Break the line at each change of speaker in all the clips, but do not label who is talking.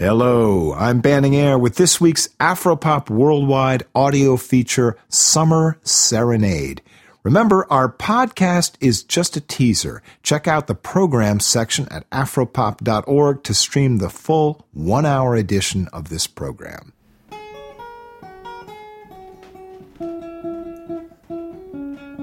Hello, I'm Banning Eyre with this week's Afropop Worldwide audio feature, Summer Serenade. Remember, our podcast is just a teaser. Check out the program section at afropop.org to stream the full one hour edition of this program.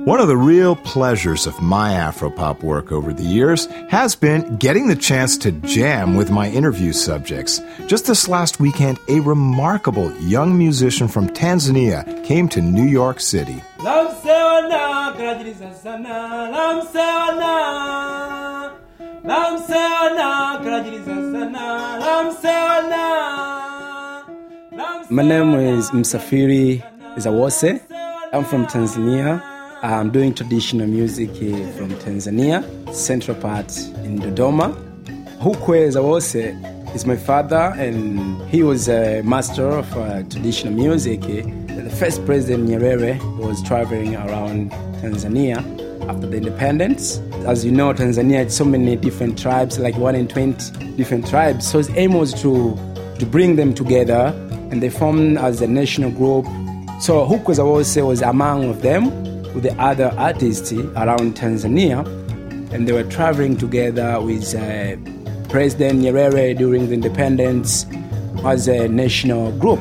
One of the real pleasures of my Afropop work over the years has been getting the chance to jam with my interview subjects. Just this last weekend, a remarkable young musician from Tanzania came to New York City.
My name is Msafiri Zawose. I'm from Tanzania. I'm doing traditional music from Tanzania, central part in Dodoma. Hukwe Zawose is my father, and he was a master of uh, traditional music. The first president Nyerere was traveling around Tanzania after the independence. As you know, Tanzania had so many different tribes, like one in 20 different tribes. So his aim was to, to bring them together, and they formed as a national group. So Hukwe Zawose was among of them with the other artists around Tanzania, and they were traveling together with uh, President Nyerere during the independence as a national group.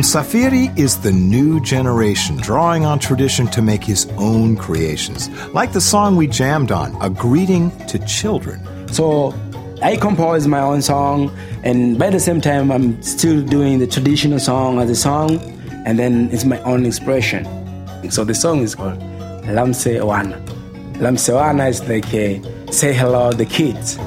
Msafiri is the new generation drawing on tradition to make his own creations, like the song we jammed on, A Greeting to Children.
So I compose my own song, and by the same time, I'm still doing the traditional song as a song, and then it's my own expression. So the song is called Lamse Wana. Lamse is like a, say hello to the kids.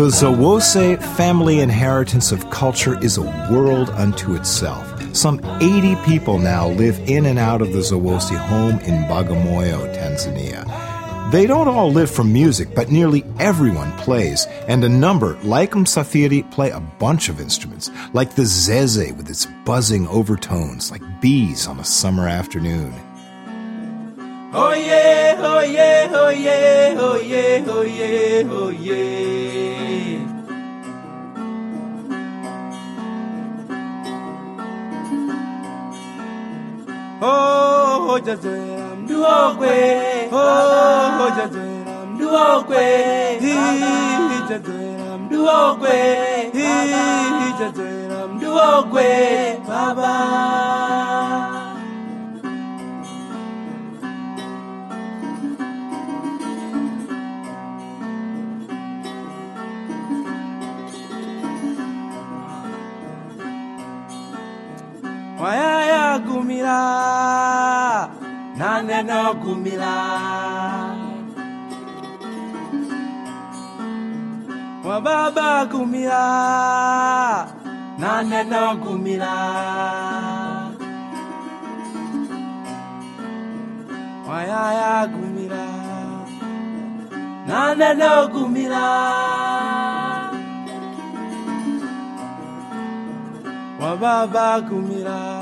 The Zawose family inheritance of culture is a world unto itself. Some 80 people now live in and out of the Zawose home in Bagamoyo, Tanzania. They don't all live from music, but nearly everyone plays, and a number, like Msafiri, play a bunch of instruments, like the zeze with its buzzing overtones, like bees on a summer afternoon.
Oh yeah, oh yeah, oh yeah, oh yeah, oh yeah, oh yeah. Oh, hojazoera mduokwe, oh, hojazoera mduokwe, hijazoera mduokwe, hijazoera mduokwe, baba. wayaya gumira naneno gumira wababa gumira. Naneno gumira wayaya gumira. Gumira wababa gumira naneno gumira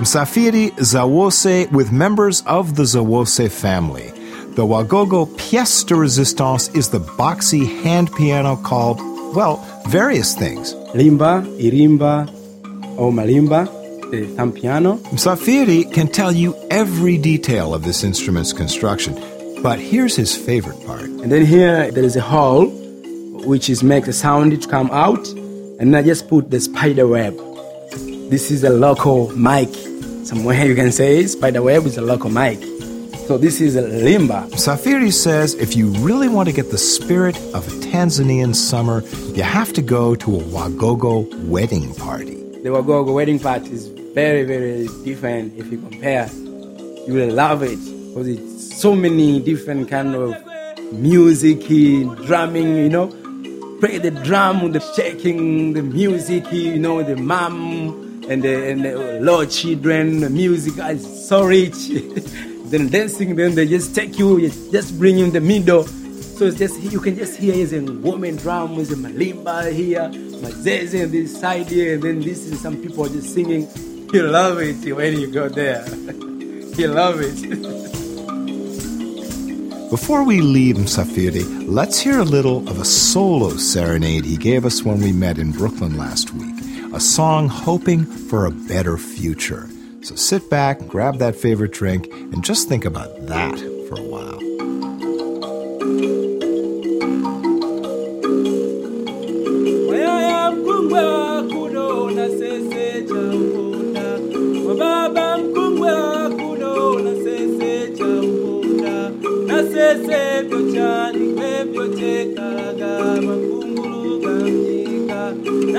Msafiri Zawose with members of the Zawose family. The Wagogo pièce de résistance is the boxy hand piano called, well, various things.
Limba, irimba, or malimba, eh, the thumb piano.
Msafiri can tell you every detail of this instrument's construction, but here's his favorite part.
And then here there is a hole which is make the sound to come out, and I just put the spider web. This is a local mic. Somewhere you can say spider web is a local mic.
So this is a limba.
Safiri says if you really want to get the spirit of a Tanzanian summer, you have to go to a Wagogo wedding party.
The Wagogo wedding party is very, very different if you compare. You will love it because it's so many different kind of music, drumming, you know, play the drum, the shaking, the music, you know, the mom and the, and the oh, Lord children, the music is so rich. then dancing, then they just take you, you just bring you in the middle. So it's just you can just hear is a woman drum, is a malimba here, mazeze on this side here, and then this is some people just singing. You love it when you go there. you love it.
Before we leave Msafiri, let's hear a little of a solo serenade he gave us when we met in Brooklyn last week. A song hoping for a better future. So sit back, grab that favorite drink, and just think about that for a while.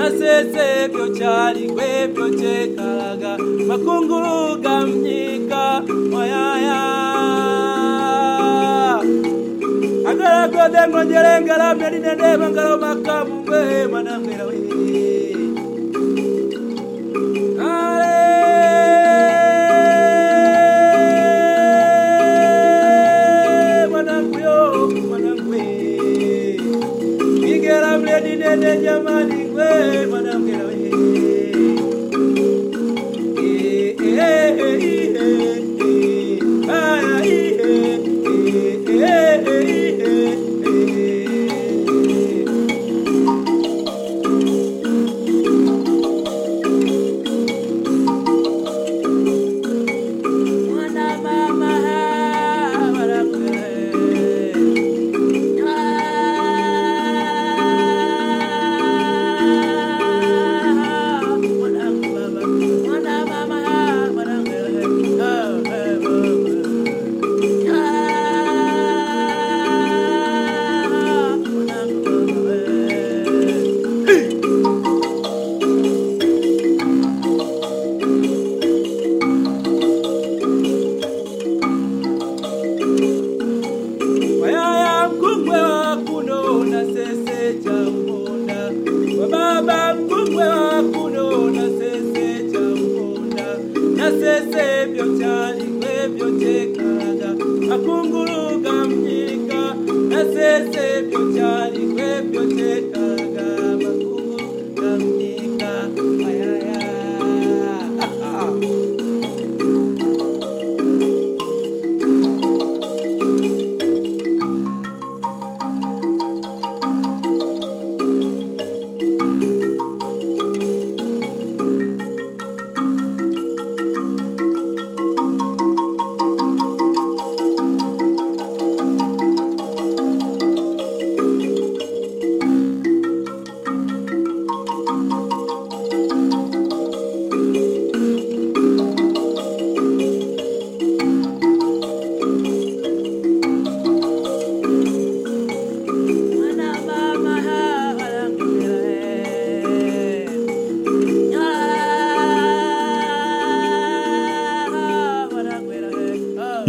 Gamjika Na sese vyo chali kwevyo chekalaga makungulu gamjika Wayaya agalagode ng'onjere ngalamya lineneba ngalo makamu gwe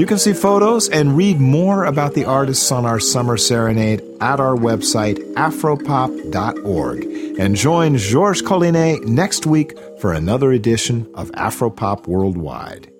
You can see photos and read more about the artists on our summer serenade at our website, afropop.org. And join Georges Collinet next week for another edition of Afropop Worldwide.